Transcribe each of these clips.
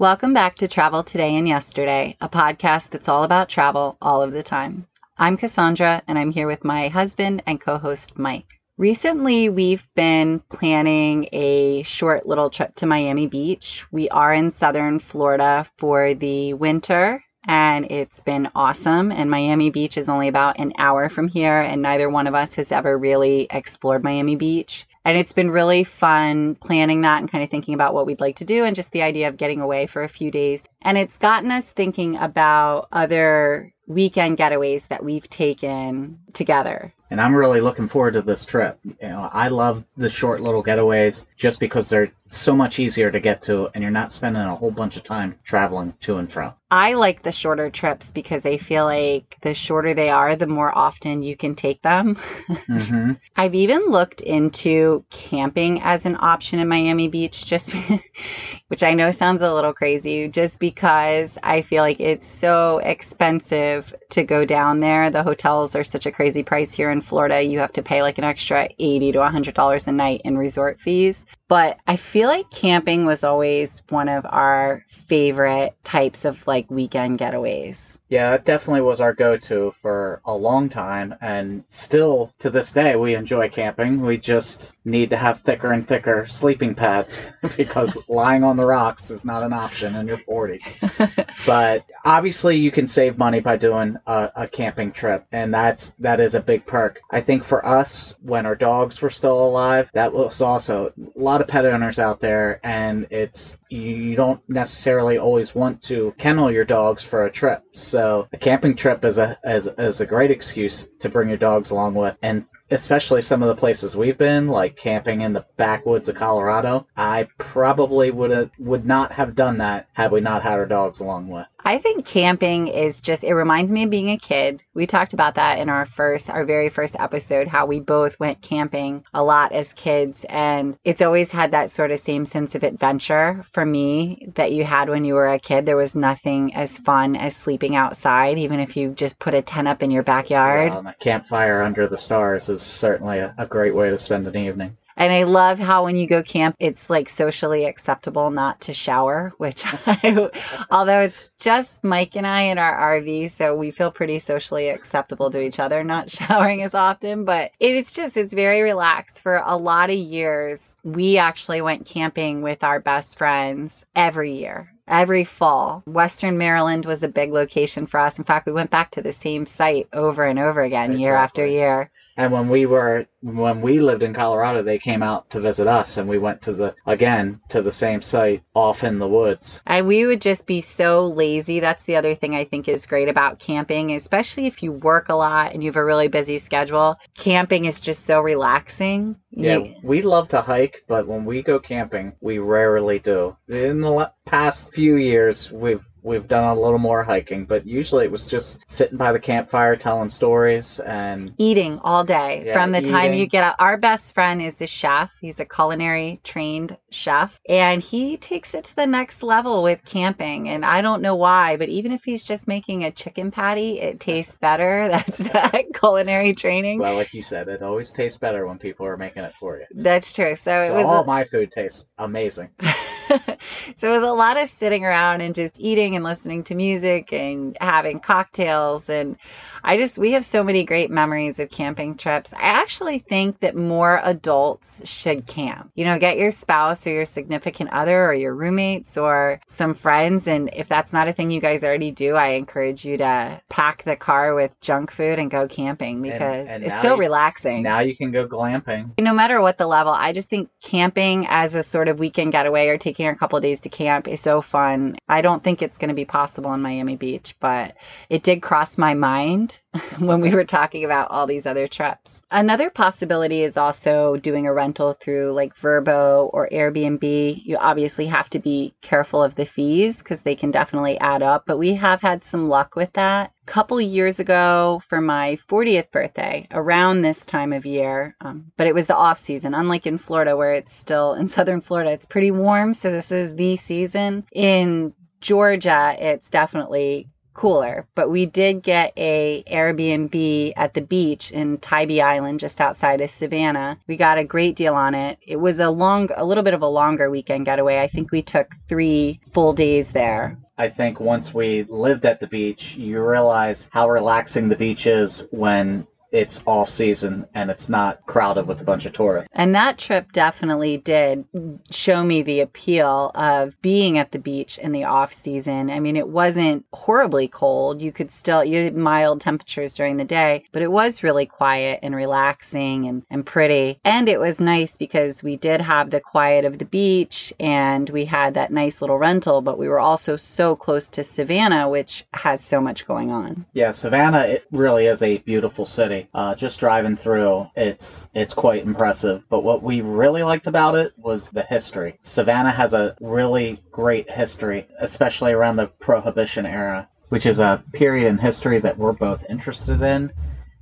Welcome back to Travel Today and Yesterday, a podcast that's all about travel all of the time. I'm Cassandra, and I'm here with my husband and co host, Mike. Recently, we've been planning a short little trip to Miami Beach. We are in southern Florida for the winter, and it's been awesome. And Miami Beach is only about an hour from here, and neither one of us has ever really explored Miami Beach. And it's been really fun planning that and kind of thinking about what we'd like to do and just the idea of getting away for a few days. And it's gotten us thinking about other weekend getaways that we've taken together. And I'm really looking forward to this trip. You know, I love the short little getaways just because they're so much easier to get to and you're not spending a whole bunch of time traveling to and from. I like the shorter trips because I feel like the shorter they are, the more often you can take them. Mm-hmm. I've even looked into camping as an option in Miami Beach, just which I know sounds a little crazy, just because I feel like it's so expensive to go down there. The hotels are such a crazy price here in Florida. You have to pay like an extra 80 to $100 a night in resort fees. But I feel like camping was always one of our favorite types of like weekend getaways. Yeah, it definitely was our go to for a long time. And still to this day, we enjoy camping. We just need to have thicker and thicker sleeping pads because lying on the rocks is not an option in your 40s. but obviously, you can save money by doing a, a camping trip. And that's, that is a big perk. I think for us, when our dogs were still alive, that was also a lot lot of pet owners out there, and it's you don't necessarily always want to kennel your dogs for a trip. So a camping trip is a is, is a great excuse to bring your dogs along with, and especially some of the places we've been, like camping in the backwoods of Colorado, I probably would have would not have done that had we not had our dogs along with. I think camping is just it reminds me of being a kid. We talked about that in our first our very first episode how we both went camping a lot as kids and it's always had that sort of same sense of adventure for me that you had when you were a kid. There was nothing as fun as sleeping outside even if you just put a tent up in your backyard. a campfire under the stars is certainly a, a great way to spend an evening. And I love how when you go camp, it's like socially acceptable not to shower, which I, although it's just Mike and I in our RV, so we feel pretty socially acceptable to each other, not showering as often, but it's just, it's very relaxed. For a lot of years, we actually went camping with our best friends every year every fall. Western Maryland was a big location for us. In fact, we went back to the same site over and over again, exactly. year after year. And when we were when we lived in Colorado, they came out to visit us, and we went to the again to the same site off in the woods. And we would just be so lazy. That's the other thing I think is great about camping, especially if you work a lot and you have a really busy schedule. Camping is just so relaxing. Yeah, we love to hike, but when we go camping, we rarely do. In the past few years, we've we've done a little more hiking, but usually it was just sitting by the campfire telling stories and eating all day yeah, from the eating. time you get out. Our best friend is a chef. He's a culinary trained chef and he takes it to the next level with camping. And I don't know why, but even if he's just making a chicken patty, it tastes better. That's that culinary training. Well, like you said, it always tastes better when people are making it for you. That's true. So, so it was all a... my food tastes amazing. so it was a lot of sitting around and just eating and listening to music and having cocktails. And I just, we have so many great memories of camping trips. I actually think that more adults should camp. You know, get your spouse or your significant other or your roommates or some friends. And if that's not a thing you guys already do, I encourage you to pack the car with junk food and go camping because and, and it's so you, relaxing. Now you can go glamping. No matter what the level, I just think camping as a sort of weekend getaway or taking a couple days to camp is so fun. I don't think it's going to be possible in Miami Beach, but it did cross my mind when we were talking about all these other trips. Another possibility is also doing a rental through like Vrbo or Airbnb. You obviously have to be careful of the fees because they can definitely add up, but we have had some luck with that. A couple years ago for my 40th birthday, around this time of year, um, but it was the off season, unlike in Florida where it's still in southern Florida, it's pretty warm. So this is the season. In Georgia, it's definitely cooler, but we did get a Airbnb at the beach in Tybee Island, just outside of Savannah. We got a great deal on it. It was a long, a little bit of a longer weekend getaway. I think we took three full days there. I think once we lived at the beach, you realize how relaxing the beach is when it's off season and it's not crowded with a bunch of tourists. And that trip definitely did show me the appeal of being at the beach in the off season. I mean, it wasn't horribly cold. You could still, you had mild temperatures during the day, but it was really quiet and relaxing and, and pretty. And it was nice because we did have the quiet of the beach and we had that nice little rental, but we were also so close to Savannah, which has so much going on. Yeah, Savannah, it really is a beautiful city. Uh, just driving through, it's it's quite impressive. But what we really liked about it was the history. Savannah has a really great history, especially around the Prohibition era, which is a period in history that we're both interested in.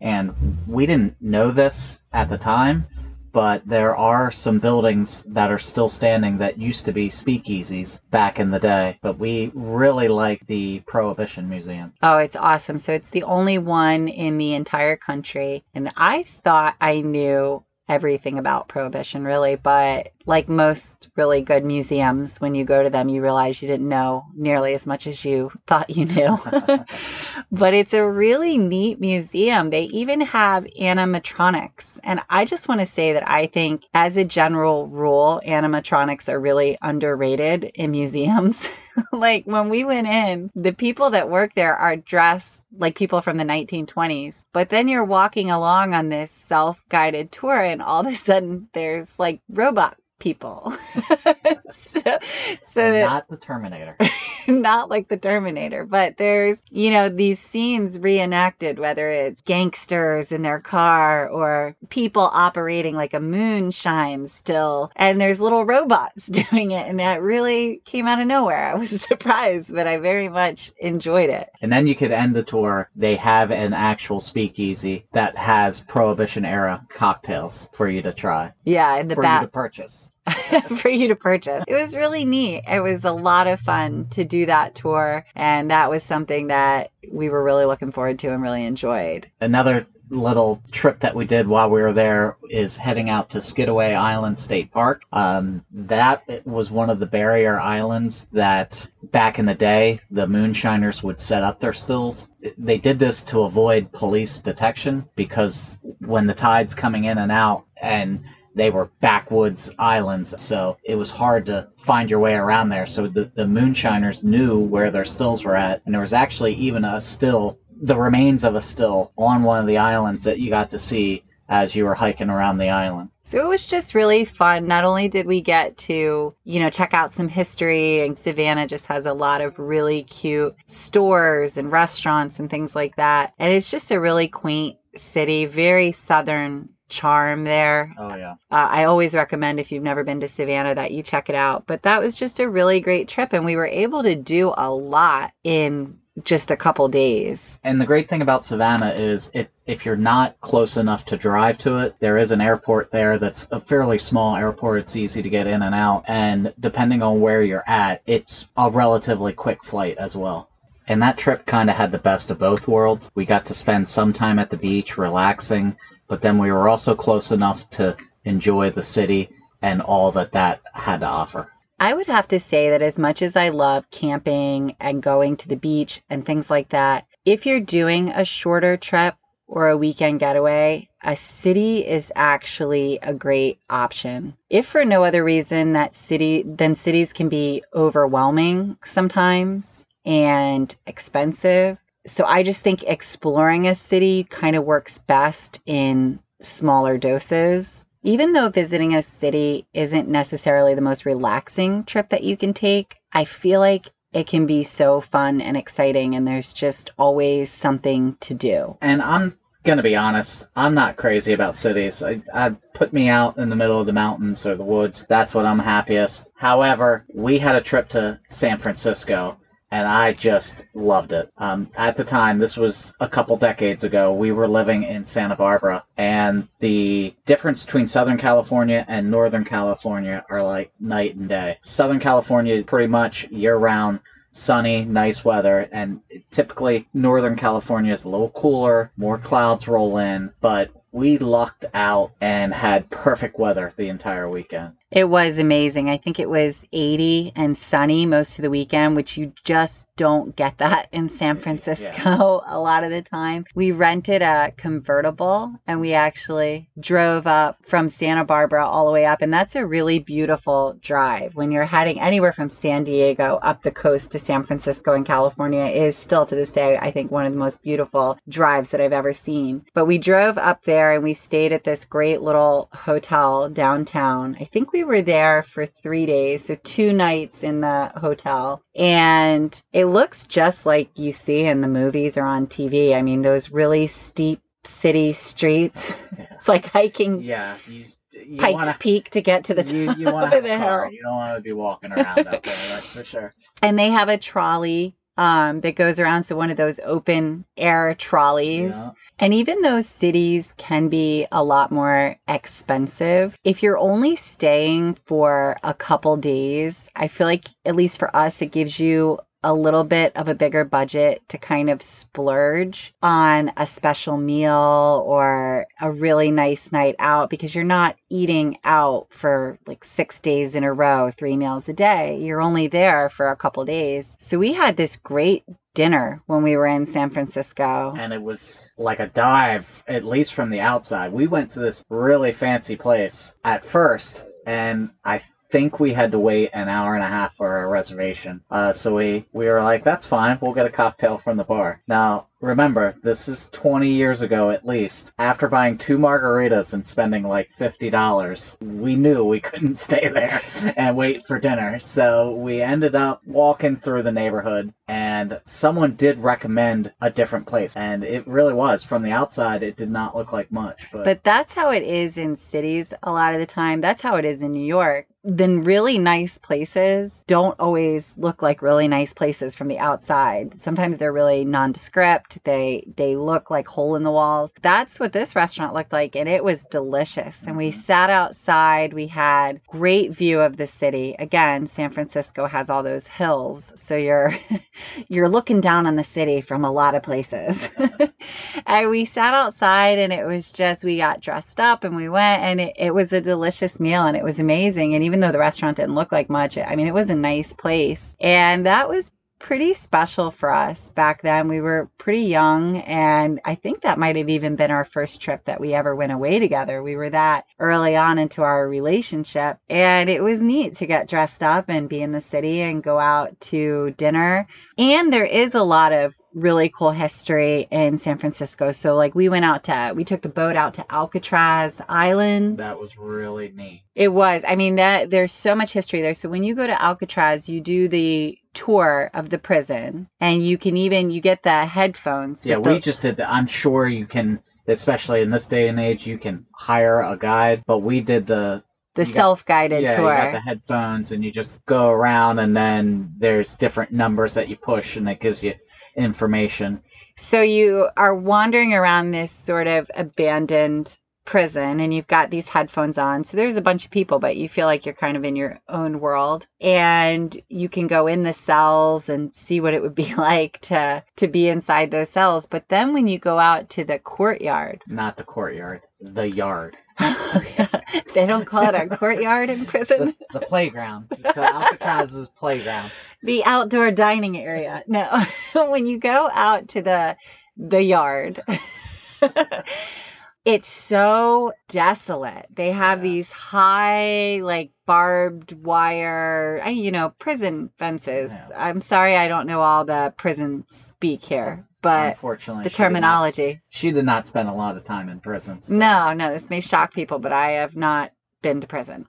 And we didn't know this at the time, but there are some buildings that are still standing that used to be speakeasies back in the day. But we really like the Prohibition Museum. Oh, it's awesome. So it's the only one in the entire country. And I thought I knew everything about prohibition really but like most really good museums when you go to them you realize you didn't know nearly as much as you thought you knew. But it's a really neat museum. They even have animatronics. And i just want to say that i think as a general rule animatronics are really underrated in museums. Like when we went in, the people that work there are dressed like people from the 1920s. But then you're walking along on this self guided tour, and all of a sudden there's like robot people. so, so that, not the Terminator. not like the Terminator, but there's, you know, these scenes reenacted, whether it's gangsters in their car or people operating like a moonshine still. And there's little robots doing it. And that really came out of nowhere. I was surprised, but I very much enjoyed it. And then you could end the tour. They have an actual speakeasy that has Prohibition era cocktails for you to try. Yeah, in the for back. you to purchase. for you to purchase. It was really neat. It was a lot of fun to do that tour. And that was something that we were really looking forward to and really enjoyed. Another little trip that we did while we were there is heading out to Skidaway Island State Park. Um, that was one of the barrier islands that back in the day the moonshiners would set up their stills. They did this to avoid police detection because when the tide's coming in and out and they were backwoods islands, so it was hard to find your way around there. So the, the moonshiners knew where their stills were at, and there was actually even a still, the remains of a still on one of the islands that you got to see as you were hiking around the island. So it was just really fun. Not only did we get to, you know, check out some history and Savannah just has a lot of really cute stores and restaurants and things like that. And it's just a really quaint city, very southern charm there. Oh yeah. Uh, I always recommend if you've never been to Savannah that you check it out. But that was just a really great trip, and we were able to do a lot in just a couple days. And the great thing about Savannah is it, if you're not close enough to drive to it, there is an airport there that's a fairly small airport. It's easy to get in and out. And depending on where you're at, it's a relatively quick flight as well. And that trip kind of had the best of both worlds. We got to spend some time at the beach relaxing, but then we were also close enough to enjoy the city and all that that had to offer. I would have to say that as much as I love camping and going to the beach and things like that, if you're doing a shorter trip or a weekend getaway, a city is actually a great option. If for no other reason that city, then cities can be overwhelming sometimes and expensive. So I just think exploring a city kind of works best in smaller doses. Even though visiting a city isn't necessarily the most relaxing trip that you can take, I feel like it can be so fun and exciting, and there's just always something to do. And I'm gonna be honest, I'm not crazy about cities. I, I put me out in the middle of the mountains or the woods. That's what I'm happiest. However, we had a trip to San Francisco and I just loved it. Um, at the time, this was a couple decades ago, we were living in Santa Barbara, and the difference between Southern California and Northern California are like night and day. Southern California is pretty much year round sunny, nice weather, and typically Northern California is a little cooler, more clouds roll in, but we lucked out and had perfect weather the entire weekend. It was amazing. I think it was 80 and sunny most of the weekend, which you just don't get that in San Francisco yeah. a lot of the time. We rented a convertible and we actually drove up from Santa Barbara all the way up. And that's a really beautiful drive. When you're heading anywhere from San Diego up the coast to San Francisco in California is still to this day, I think, one of the most beautiful drives that I've ever seen. But we drove up there and we stayed at this great little hotel downtown. I think we were there for three days, so two nights in the hotel. And it looks just like you see in the movies or on TV. I mean, those really steep city streets. Yeah. It's like hiking. Yeah. You, you Pikes wanna, Peak to get to the you, top you to of the hill. You don't want to be walking around up there, that's for sure. And they have a trolley um, that goes around. So one of those open air trolleys. Yeah. And even those cities can be a lot more expensive. If you're only staying for a couple days, I feel like, at least for us, it gives you a little bit of a bigger budget to kind of splurge on a special meal or a really nice night out because you're not eating out for like six days in a row, three meals a day. You're only there for a couple days. So we had this great dinner when we were in San Francisco. And it was like a dive, at least from the outside. We went to this really fancy place at first, and I think we had to wait an hour and a half for our reservation. Uh, so we, we were like, that's fine. We'll get a cocktail from the bar. Now, remember, this is 20 years ago at least. After buying two margaritas and spending like $50, we knew we couldn't stay there and wait for dinner. So we ended up walking through the neighborhood and someone did recommend a different place. And it really was. From the outside, it did not look like much. But, but that's how it is in cities a lot of the time. That's how it is in New York then really nice places don't always look like really nice places from the outside. Sometimes they're really nondescript. They they look like hole in the walls. That's what this restaurant looked like and it was delicious. And we mm-hmm. sat outside. We had great view of the city. Again, San Francisco has all those hills, so you're you're looking down on the city from a lot of places. and we sat outside and it was just we got dressed up and we went and it, it was a delicious meal and it was amazing and even though the restaurant didn't look like much, I mean, it was a nice place. And that was pretty special for us back then. We were pretty young, and I think that might have even been our first trip that we ever went away together. We were that early on into our relationship, and it was neat to get dressed up and be in the city and go out to dinner. And there is a lot of really cool history in San Francisco. So like we went out to we took the boat out to Alcatraz Island. That was really neat. It was. I mean that there's so much history there. So when you go to Alcatraz, you do the tour of the prison and you can even you get the headphones. Yeah, the, we just did that. I'm sure you can especially in this day and age you can hire a guide, but we did the the self-guided yeah, tour. You got the headphones and you just go around and then there's different numbers that you push and it gives you information. So you are wandering around this sort of abandoned prison and you've got these headphones on. So there's a bunch of people, but you feel like you're kind of in your own world and you can go in the cells and see what it would be like to to be inside those cells. But then when you go out to the courtyard, not the courtyard, the yard. they don't call it a courtyard in prison. The, the playground. It's Alcatraz's playground. The outdoor dining area. No, when you go out to the the yard, it's so desolate. They have yeah. these high, like barbed wire, you know, prison fences. Yeah. I'm sorry, I don't know all the prison speak here but unfortunately, the terminology. Did not, she did not spend a lot of time in prisons. So. No, no, this may shock people, but I have not been to prison.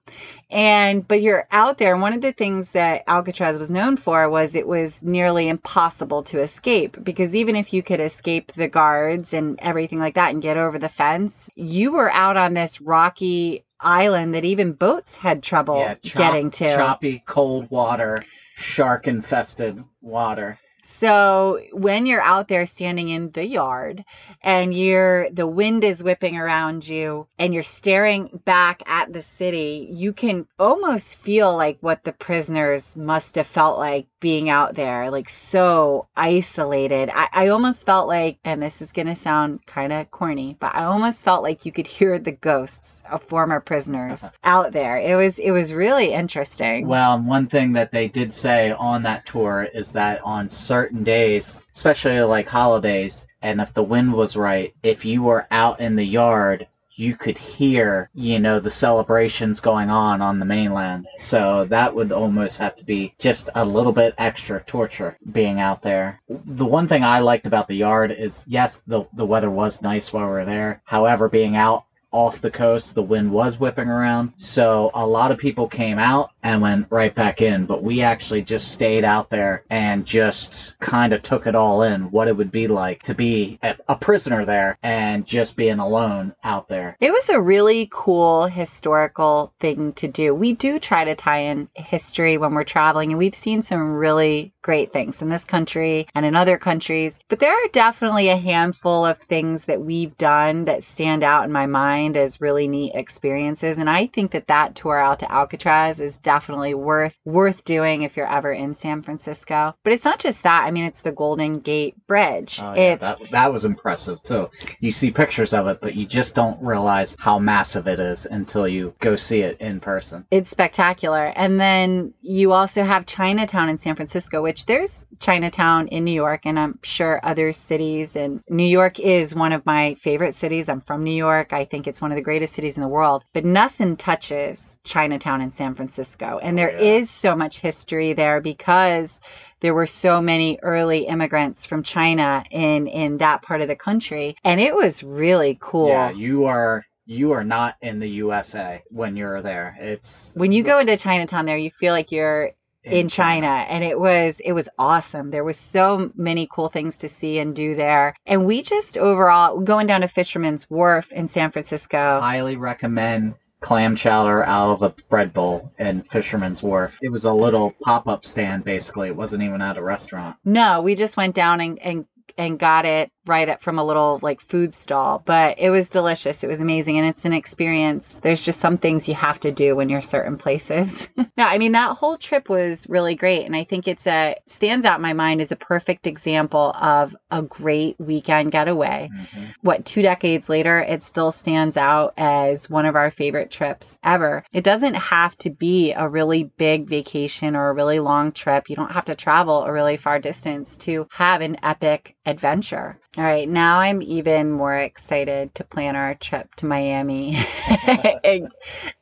And but you're out there and one of the things that Alcatraz was known for was it was nearly impossible to escape because even if you could escape the guards and everything like that and get over the fence, you were out on this rocky island that even boats had trouble yeah, chop, getting to. Choppy, cold water, shark infested water. So when you're out there standing in the yard and you're the wind is whipping around you and you're staring back at the city, you can almost feel like what the prisoners must have felt like being out there, like so isolated. I, I almost felt like, and this is going to sound kind of corny, but I almost felt like you could hear the ghosts of former prisoners out there. It was, it was really interesting. Well, one thing that they did say on that tour is that on certain days, especially like holidays, and if the wind was right, if you were out in the yard, you could hear, you know, the celebrations going on on the mainland. So that would almost have to be just a little bit extra torture being out there. The one thing I liked about the yard is yes, the the weather was nice while we were there. However, being out off the coast, the wind was whipping around. So a lot of people came out and went right back in, but we actually just stayed out there and just kind of took it all in what it would be like to be a, prisoner there and just being alone out there. It was a really cool historical thing to do. We do try to tie in history when we're traveling, and we've seen some really great things in this country and in other countries. But there are definitely a handful of things that we've done that stand out in my mind as really neat experiences. And I think that that tour out to Alcatraz is definitely worth worth doing if you're ever in San Francisco. But it's not just that. I mean, it's the Golden Gate Bridge. Oh, yeah, it's that, that was impressive too. You see pictures of it, but you just don't realize how massive it is until you go see it in person. it's spectacular. And then you also have Chinatown in San Francisco, which there's Chinatown in New York, and I'm sure other cities. And New York is one of my favorite cities. I'm from New York. I think it's one of the greatest cities in the world, but nothing touches Chinatown in San Francisco. And oh, there is Yeah. so much history there because there were so many early immigrants from China in in that part of the country and it was really cool. Yeah, you are you are not in the USA when you're there. It's when you go into Chinatown there you feel like you're in China and it was it was awesome. There was so many cool things to see and do there. And we just overall going down to Fisherman's Wharf in San Francisco. highly recommend clam chowder out of a bread bowl in Fisherman's Wharf. It was a little pop-up stand basically. It wasn't even at a restaurant. No, we just went down and and and got it right up from a little like food stall, but it was delicious. It was amazing and it's an experience. There's just some things you have to do when you're certain places. no, I mean that whole trip was really great and I think it's a stands out in my mind as a perfect example of a great weekend getaway. Mhm. What 2 decades later it still stands out as one of our favorite trips ever. It doesn't have to be a really big vacation or a really long trip. You don't have to travel a really far distance to have an epic adventure. All right, now I'm even more excited to plan our trip to Miami and,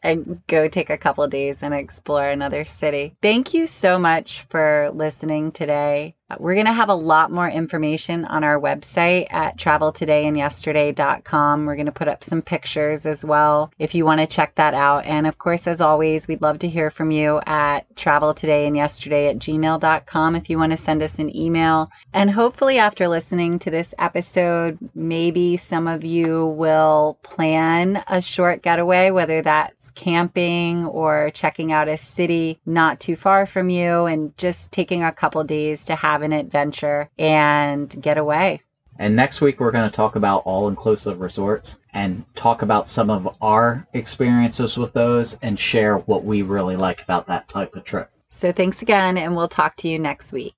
and go take a couple days and explore another city. Thank you so much for listening today. We're going to have a lot more information on our website at traveltodayandyesterday.com. We're going to put up some pictures as well if you want to check that out. And of course, as always, we'd love to hear from you at traveltodayandyesterday at gmail.com if you want to send us an email. And hopefully, after listening to this episode, maybe some of you will plan a short getaway, whether that's camping or checking out a city not too far from you and just taking a couple days to have an adventure and get away. And next week we're going to talk about all-inclusive resorts and talk about some of our experiences with those and share what we really like about that type of trip. So thanks again, and we'll talk to you next week.